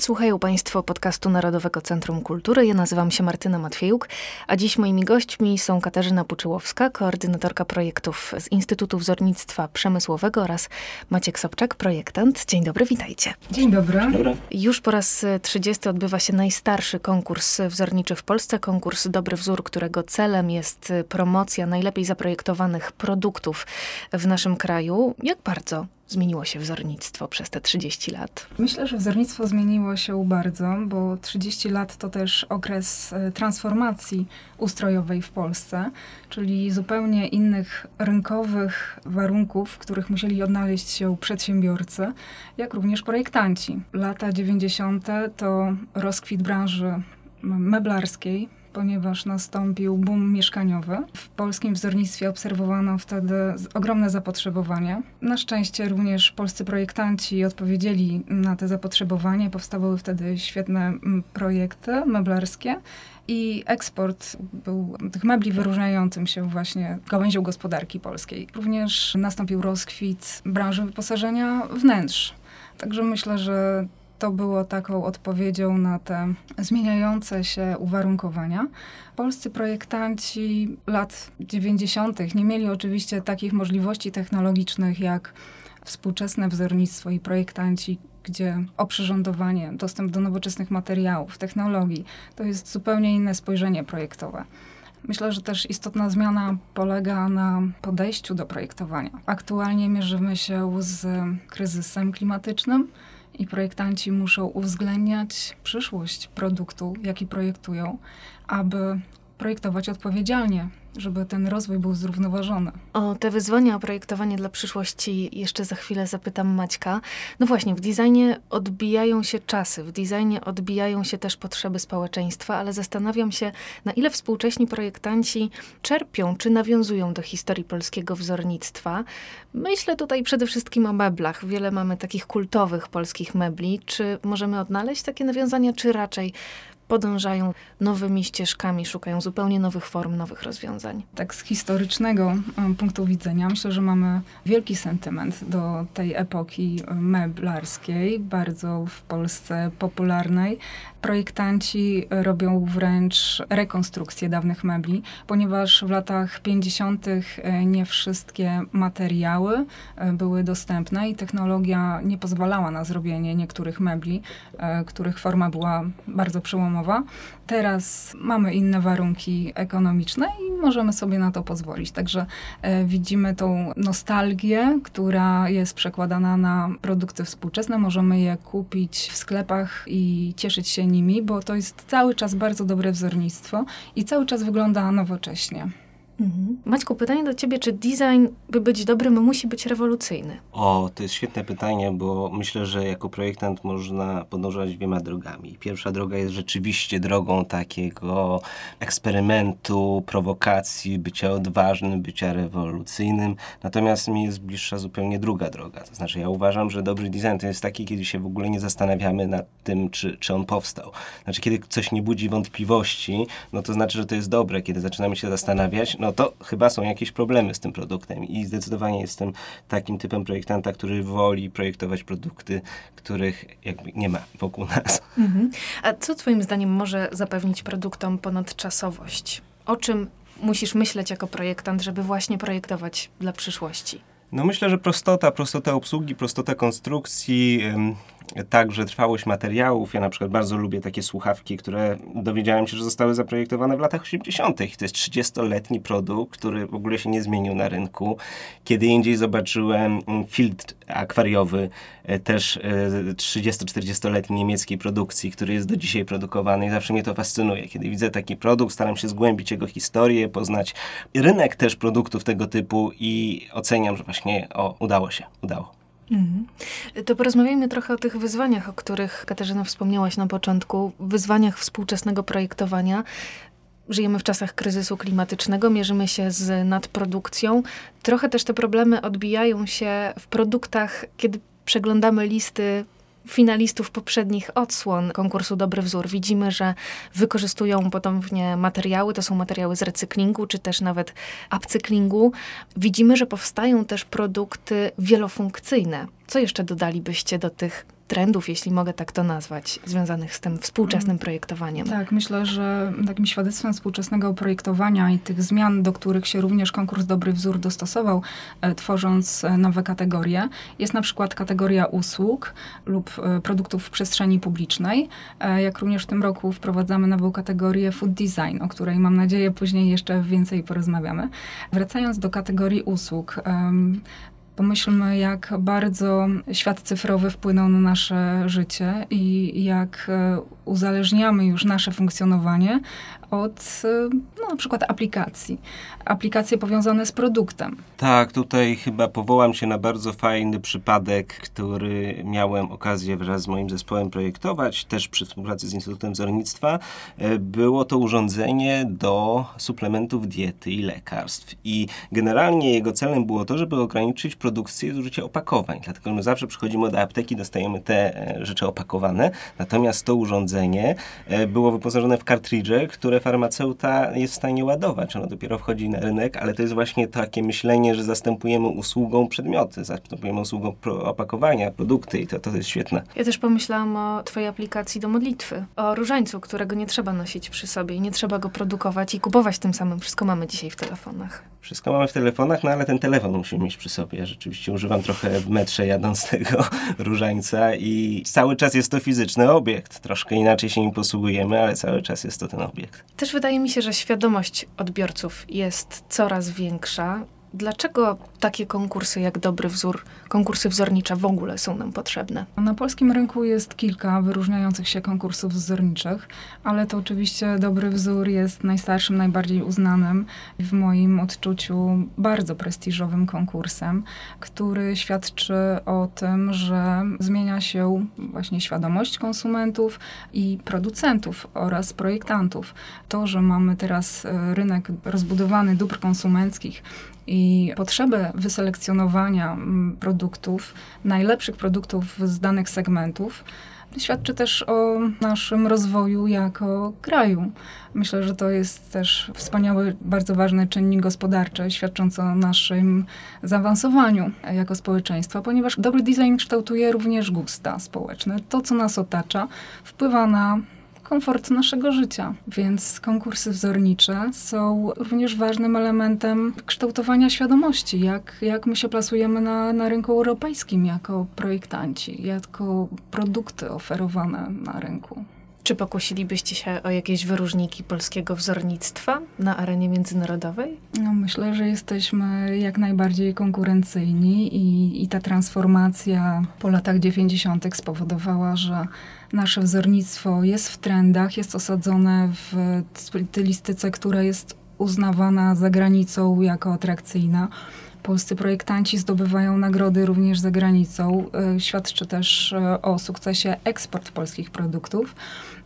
Słuchają Państwo podcastu Narodowego Centrum Kultury. Ja nazywam się Martyna Matwiejuk, a dziś moimi gośćmi są Katarzyna Puczyłowska, koordynatorka projektów z Instytutu Wzornictwa Przemysłowego oraz Maciek Sobczak, projektant. Dzień dobry, witajcie. Dzień dobry. Dobra. Już po raz 30 odbywa się najstarszy konkurs wzorniczy w Polsce, konkurs Dobry Wzór, którego celem jest promocja najlepiej zaprojektowanych produktów w naszym kraju. Jak bardzo zmieniło się wzornictwo przez te 30 lat? Myślę, że wzornictwo zmieniło się bardzo, bo 30 lat to też okres e, transformacji ustrojowej w Polsce, czyli zupełnie innych rynkowych warunków, w których musieli odnaleźć się przedsiębiorcy, jak również projektanci. Lata 90. to rozkwit branży meblarskiej, ponieważ nastąpił boom mieszkaniowy. W polskim wzornictwie obserwowano wtedy ogromne zapotrzebowanie. Na szczęście również polscy projektanci odpowiedzieli na te zapotrzebowanie. Powstawały wtedy świetne mm, projekty meblarskie i eksport był tych mebli wyróżniającym się właśnie gałęzią gospodarki polskiej. Również nastąpił rozkwit branży wyposażenia wnętrz. Także myślę, że to było taką odpowiedzią na te zmieniające się uwarunkowania. Polscy projektanci lat 90. nie mieli oczywiście takich możliwości technologicznych jak współczesne wzornictwo i projektanci, gdzie oprzyrządowanie, dostęp do nowoczesnych materiałów, technologii to jest zupełnie inne spojrzenie projektowe. Myślę, że też istotna zmiana polega na podejściu do projektowania. Aktualnie mierzymy się z kryzysem klimatycznym i projektanci muszą uwzględniać przyszłość produktu, jaki projektują, aby projektować odpowiedzialnie, żeby ten rozwój był zrównoważony. O te wyzwania, o projektowanie dla przyszłości jeszcze za chwilę zapytam Maćka. No właśnie, w designie odbijają się czasy, w designie odbijają się też potrzeby społeczeństwa, ale zastanawiam się, na ile współcześni projektanci czerpią czy nawiązują do historii polskiego wzornictwa. Myślę tutaj przede wszystkim o meblach. Wiele mamy takich kultowych polskich mebli. Czy możemy odnaleźć takie nawiązania, czy raczej podążają nowymi ścieżkami, szukają zupełnie nowych form, nowych rozwiązań. Tak z historycznego punktu widzenia myślę, że mamy wielki sentyment do tej epoki meblarskiej, bardzo w Polsce popularnej. Projektanci robią wręcz rekonstrukcję dawnych mebli, ponieważ w latach 50. E, nie wszystkie materiały e, były dostępne i technologia nie pozwalała na zrobienie niektórych mebli, e, których forma była bardzo przełomowa. Teraz mamy inne warunki ekonomiczne i możemy sobie na to pozwolić. Także widzimy tą nostalgię, która jest przekładana na produkty współczesne. Możemy je kupić w sklepach i cieszyć się nimi, bo to jest cały czas bardzo dobre wzornictwo i cały czas wygląda nowocześnie. Mhm. Maćku, pytanie do ciebie, czy design, by być dobrym, musi być rewolucyjny? O, to jest świetne pytanie, bo myślę, że jako projektant można podążać dwiema drogami. Pierwsza droga jest rzeczywiście drogą takiego eksperymentu, prowokacji, bycia odważnym, bycia rewolucyjnym. Natomiast mi jest bliższa zupełnie druga droga. To znaczy, ja uważam, że dobry design to jest taki, kiedy się w ogóle nie zastanawiamy nad tym, czy, czy on powstał. Znaczy, kiedy coś nie budzi wątpliwości, no to znaczy, że to jest dobre. Kiedy zaczynamy się zastanawiać, no no to chyba są jakieś problemy z tym produktem i zdecydowanie jestem takim typem projektanta, który woli projektować produkty, których jakby nie ma wokół nas. Mhm. A co twoim zdaniem może zapewnić produktom ponadczasowość? O czym musisz myśleć jako projektant, żeby właśnie projektować dla przyszłości? No myślę, że prostota, prostota obsługi, prostota konstrukcji, także trwałość materiałów. Ja na przykład bardzo lubię takie słuchawki, które dowiedziałem się, że zostały zaprojektowane w latach 80. To jest 30-letni produkt, który w ogóle się nie zmienił na rynku. Kiedy indziej zobaczyłem mm, filtr akwariowy, e, też 30-40-letniej niemieckiej produkcji, który jest do dzisiaj produkowany i zawsze mnie to fascynuje. Kiedy widzę taki produkt, staram się zgłębić jego historię, poznać rynek też produktów tego typu i oceniam, że właśnie o, udało się, udało. Mhm. To porozmawiajmy trochę o tych wyzwaniach, o których Katarzyna wspomniałaś na początku, wyzwaniach współczesnego projektowania. Żyjemy w czasach kryzysu klimatycznego, mierzymy się z nadprodukcją. Trochę też te problemy odbijają się w produktach, kiedy przeglądamy listy finalistów poprzednich odsłon konkursu Dobry Wzór. Widzimy, że wykorzystują podobnie materiały, to są materiały z recyklingu, czy też nawet upcyklingu. Widzimy, że powstają też produkty wielofunkcyjne. Co jeszcze dodalibyście do tych trendów, jeśli mogę tak to nazwać, związanych z tym współczesnym projektowaniem. Tak, myślę, że takim świadectwem współczesnego projektowania i tych zmian, do których się również konkurs Dobry Wzór dostosował, e, tworząc e, nowe kategorie, jest na przykład kategoria usług lub e, produktów w przestrzeni publicznej, jak również w tym roku wprowadzamy nową kategorię food design, o której mam nadzieję później jeszcze więcej porozmawiamy. Wracając do kategorii usług, Pomyślmy, jak bardzo świat cyfrowy wpłynął na nasze życie i jak e, uzależniamy już nasze funkcjonowanie od no, na przykład aplikacji. Aplikacje powiązane z produktem. Tak, tutaj chyba powołam się na bardzo fajny przypadek, który miałem okazję wraz z moim zespołem projektować, też przy współpracy z Instytutem Wzornictwa. E, było to urządzenie do suplementów diety i lekarstw. I generalnie jego celem było to, żeby ograniczyć produkcję i zużycie opakowań. Dlatego my zawsze przychodzimy do apteki, dostajemy te e, rzeczy opakowane. Natomiast to urządzenie e, było wyposażone w kartridże, które farmaceuta jest w stanie ładować. Ono dopiero wchodzi na rynek, ale to jest właśnie takie myślenie, że zastępujemy usługą przedmioty, zastępujemy usługą pro opakowania, produkty i to, to jest świetne. Ja też pomyślałam o twojej aplikacji do modlitwy, o różańcu, którego nie trzeba nosić przy sobie i nie trzeba go produkować i kupować tym samym. Wszystko mamy dzisiaj w telefonach. Wszystko mamy w telefonach, no ale ten telefon musimy mieć przy sobie. Ja rzeczywiście używam trochę w metrze jadąc tego różańca i cały czas jest to fizyczny obiekt. Troszkę inaczej się nim posługujemy, ale cały czas jest to ten obiekt. Też wydaje mi się, że świadomość odbiorców jest coraz większa. Dlaczego takie konkursy jak Dobry Wzór, konkursy wzornicze w ogóle są nam potrzebne? Na polskim rynku jest kilka wyróżniających się konkursów wzorniczych, ale to oczywiście Dobry Wzór jest najstarszym, najbardziej uznanym, w moim odczuciu bardzo prestiżowym konkursem, który świadczy o tym, że zmienia się właśnie świadomość konsumentów i producentów oraz projektantów. To, że mamy teraz e, rynek rozbudowany dóbr konsumenckich, i potrzebę wyselekcjonowania mm, produktów, najlepszych produktów z danych segmentów, świadczy też o naszym rozwoju jako kraju. Myślę, że to jest też wspaniały, bardzo ważny czynnik gospodarczy, świadczący o naszym zaawansowaniu jako społeczeństwa, ponieważ dobry design kształtuje również gusta społeczne. To, co nas otacza, wpływa na komfort naszego życia. Więc konkursy wzornicze są również ważnym elementem kształtowania świadomości, jak, jak my się plasujemy na, na rynku europejskim jako projektanci, jako produkty oferowane na rynku. Czy pokusilibyście się o jakieś wyróżniki polskiego wzornictwa na arenie międzynarodowej? No, myślę, że jesteśmy jak najbardziej konkurencyjni i, i ta transformacja po latach 90. spowodowała, że nasze wzornictwo jest w trendach, jest osadzone w stylistyce, która jest uznawana za granicą jako atrakcyjna. Polscy projektanci zdobywają nagrody również za granicą. E, świadczy też e, o sukcesie eksport polskich produktów.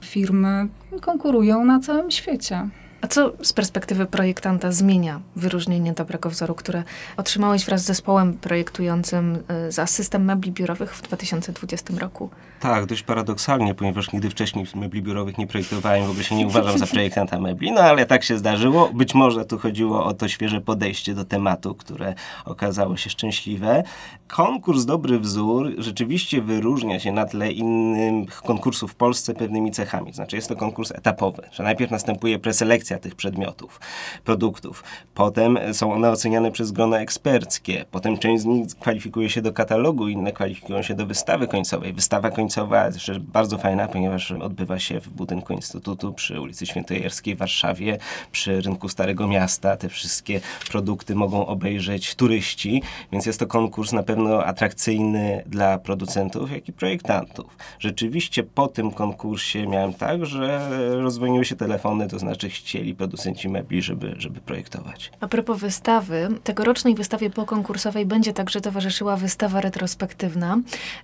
Firmy konkurują na całym świecie. A co z perspektywy projektanta zmienia wyróżnienie dobrego wzoru, które otrzymałeś wraz z zespołem projektującym y, za system mebli biurowych w 2020 roku? Tak, dość paradoksalnie, ponieważ nigdy wcześniej mebli biurowych nie projektowałem, w ogóle się nie uważam za projektanta mebli, no ale tak się zdarzyło. Być może tu chodziło o to świeże podejście do tematu, które okazało się szczęśliwe. Konkurs Dobry Wzór rzeczywiście wyróżnia się na tle innych konkursów w Polsce pewnymi cechami. Znaczy jest to konkurs etapowy, że najpierw następuje preselekcja tych przedmiotów, produktów. Potem są one oceniane przez grona eksperckie. Potem część z nich kwalifikuje się do katalogu, inne kwalifikują się do wystawy końcowej. Wystawa końcowa jest bardzo fajna, ponieważ odbywa się w budynku Instytutu przy ulicy Świętojerskiej w Warszawie, przy rynku Starego Miasta. Te wszystkie produkty mogą obejrzeć turyści, więc jest to konkurs na pewno atrakcyjny dla producentów, jak i projektantów. Rzeczywiście po tym konkursie miałem tak, że rozwoniły się telefony, to znaczy chcieli mieli producenci mebli, żeby, żeby projektować. A propos wystawy, tegorocznej wystawie pokonkursowej będzie także towarzyszyła wystawa retrospektywna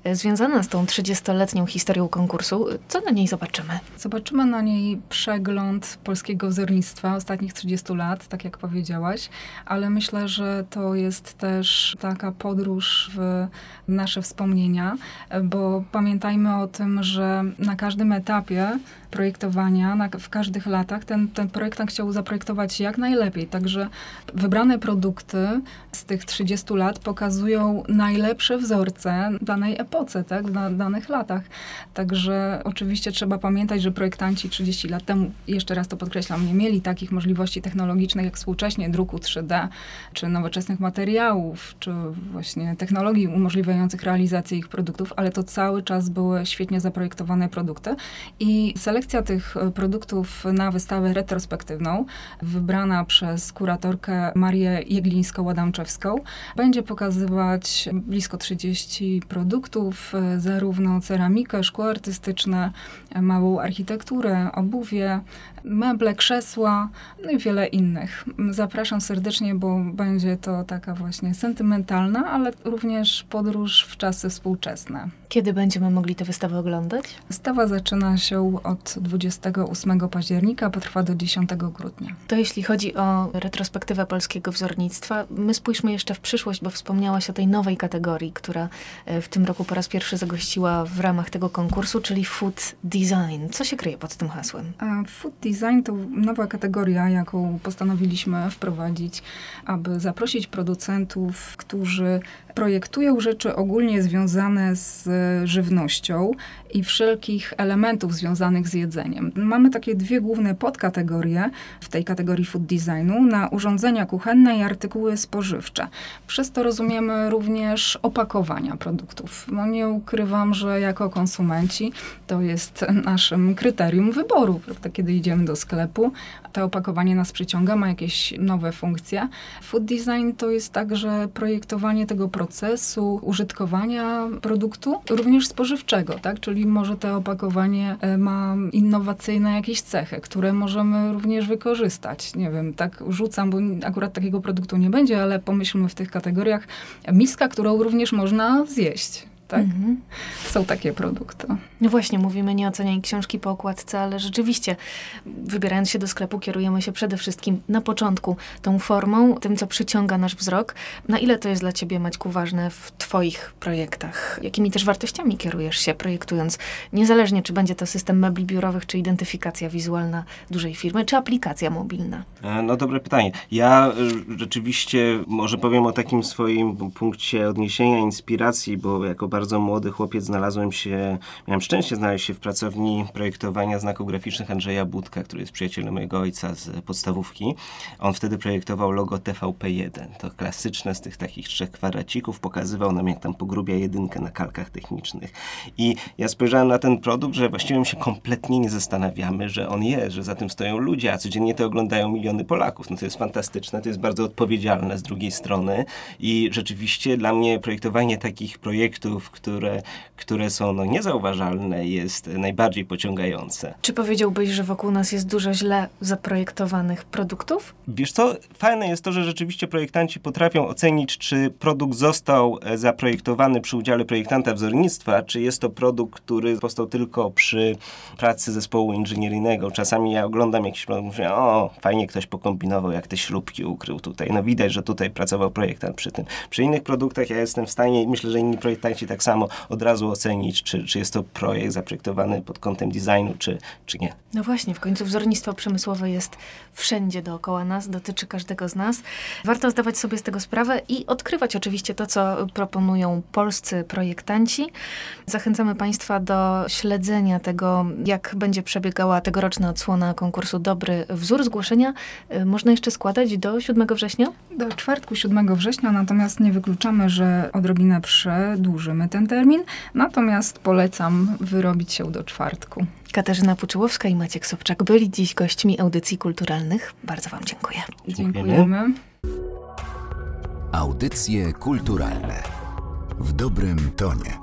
e, związana z tą 30-letnią historią konkursu. Co na niej zobaczymy? Zobaczymy na niej przegląd polskiego wzornictwa ostatnich 30 lat, tak jak powiedziałaś, ale myślę, że to jest też taka podróż w nasze wspomnienia, bo pamiętajmy o tym, że na każdym etapie projektowania, na, w każdych latach ten, ten projektant chciał zaprojektować jak najlepiej. Także wybrane produkty z tych 30 lat pokazują najlepsze wzorce danej epoce, tak, w danych latach. Także oczywiście trzeba pamiętać, że projektanci 30 lat temu, jeszcze raz to podkreślam, nie mieli takich możliwości technologicznych jak współcześnie druku 3D, czy nowoczesnych materiałów, czy właśnie technologii umożliwiających realizację ich produktów, ale to cały czas były świetnie zaprojektowane produkty i selekcja tych produktów na wystawę retrospektywną, wybrana przez kuratorkę Marię Jeglińską-Ładamczewską, będzie pokazywać blisko 30 produktów, zarówno ceramikę, szkło artystyczne, małą architekturę, obuwie, meble, krzesła, no i wiele innych. Zapraszam serdecznie, bo będzie to taka właśnie sentymentalna, ale również podróż w czasy współczesne. Kiedy będziemy mogli tę wystawę oglądać? Wystawa zaczyna się od 28 października, potrwa do 10 grudnia. To jeśli chodzi o retrospektywę polskiego wzornictwa, my spójrzmy jeszcze w przyszłość, bo wspomniałaś o tej nowej kategorii, która e, w tym roku po raz pierwszy zagościła w ramach tego konkursu, czyli food design. Co się kryje pod tym hasłem? A food design to nowa kategoria, jaką postanowiliśmy wprowadzić, aby zaprosić producentów, którzy projektują rzeczy ogólnie związane z żywnością i wszelkich elementów związanych z jedzeniem. Mamy takie dwie główne podkategorie w tej kategorii food designu na urządzenia kuchenne i artykuły spożywcze. Przez to rozumiemy również opakowania produktów. No nie ukrywam, że jako konsumenci to jest naszym kryterium wyboru, prawda? kiedy idziemy do sklepu. To opakowanie nas przyciąga, ma jakieś nowe funkcje. Food design to jest także projektowanie tego procesu użytkowania produktu, również spożywczego, tak? czyli może to opakowanie e, ma innowacyjne jakieś cechy, które możemy również wykorzystać. Nie wiem, tak rzucam, bo akurat takiego produktu nie będzie, ale pomyślmy w tych kategoriach. Miska, którą również można zjeść tak? Mhm. Są takie produkty. No właśnie, mówimy nie oceniaj książki po okładce, ale rzeczywiście wybierając się do sklepu kierujemy się przede wszystkim na początku tą formą, tym co przyciąga nasz wzrok. Na ile to jest dla ciebie Maćku ważne w twoich projektach? Jakimi też wartościami kierujesz się projektując? Niezależnie czy będzie to system mebli biurowych, czy identyfikacja wizualna dużej firmy, czy aplikacja mobilna? E, no dobre pytanie. Ja e, rzeczywiście może powiem o takim swoim punkcie odniesienia, inspiracji, bo jako bardzo bardzo młody chłopiec znalazłem się, miałem szczęście znaleźć się w pracowni projektowania znaków graficznych Andrzeja Budka, który jest przyjacielem mojego ojca z podstawówki. On wtedy projektował logo TVP1. To klasyczne z tych takich trzech kwadracików. Pokazywał nam, jak tam pogrubia jedynkę na kalkach technicznych. I ja spojrzałem na ten produkt, że właściwie się kompletnie nie zastanawiamy, że on jest, że za tym stoją ludzie, a codziennie to oglądają miliony Polaków. No to jest fantastyczne, to jest bardzo odpowiedzialne z drugiej strony i rzeczywiście dla mnie projektowanie takich projektów, które, które są no, niezauważalne, jest najbardziej pociągające. Czy powiedziałbyś, że wokół nas jest dużo źle zaprojektowanych produktów? Wiesz co, fajne jest to, że rzeczywiście projektanci potrafią ocenić, czy produkt został e, zaprojektowany przy udziale projektanta wzornictwa, czy jest to produkt, który powstał tylko przy pracy zespołu inżynieryjnego. Czasami ja oglądam jakiś produkt, mówię, o, fajnie ktoś pokombinował, jak te śrubki ukrył tutaj. No widać, że tutaj pracował projektant przy tym. Przy innych produktach ja jestem w stanie, myślę, że inni projektanci tak samo od razu ocenić, czy, czy jest to projekt zaprojektowany pod kątem designu, czy, czy nie. No właśnie, w końcu wzornictwo przemysłowe jest wszędzie dookoła nas, dotyczy każdego z nas. Warto zdawać sobie z tego sprawę i odkrywać oczywiście to, co proponują polscy projektanci. Zachęcamy Państwa do śledzenia tego, jak będzie przebiegała tegoroczna odsłona konkursu Dobry Wzór. Zgłoszenia y, można jeszcze składać do 7 września? Do czwartku 7 września, natomiast nie wykluczamy, że odrobinę przedłużymy ten termin, natomiast polecam wyrobić się do czwartku. Katarzyna Puczyłowska i Maciek Sobczak byli dziś gośćmi audycji kulturalnych. Bardzo Wam dziękuję. Dziękujemy. Audycje kulturalne w dobrym tonie.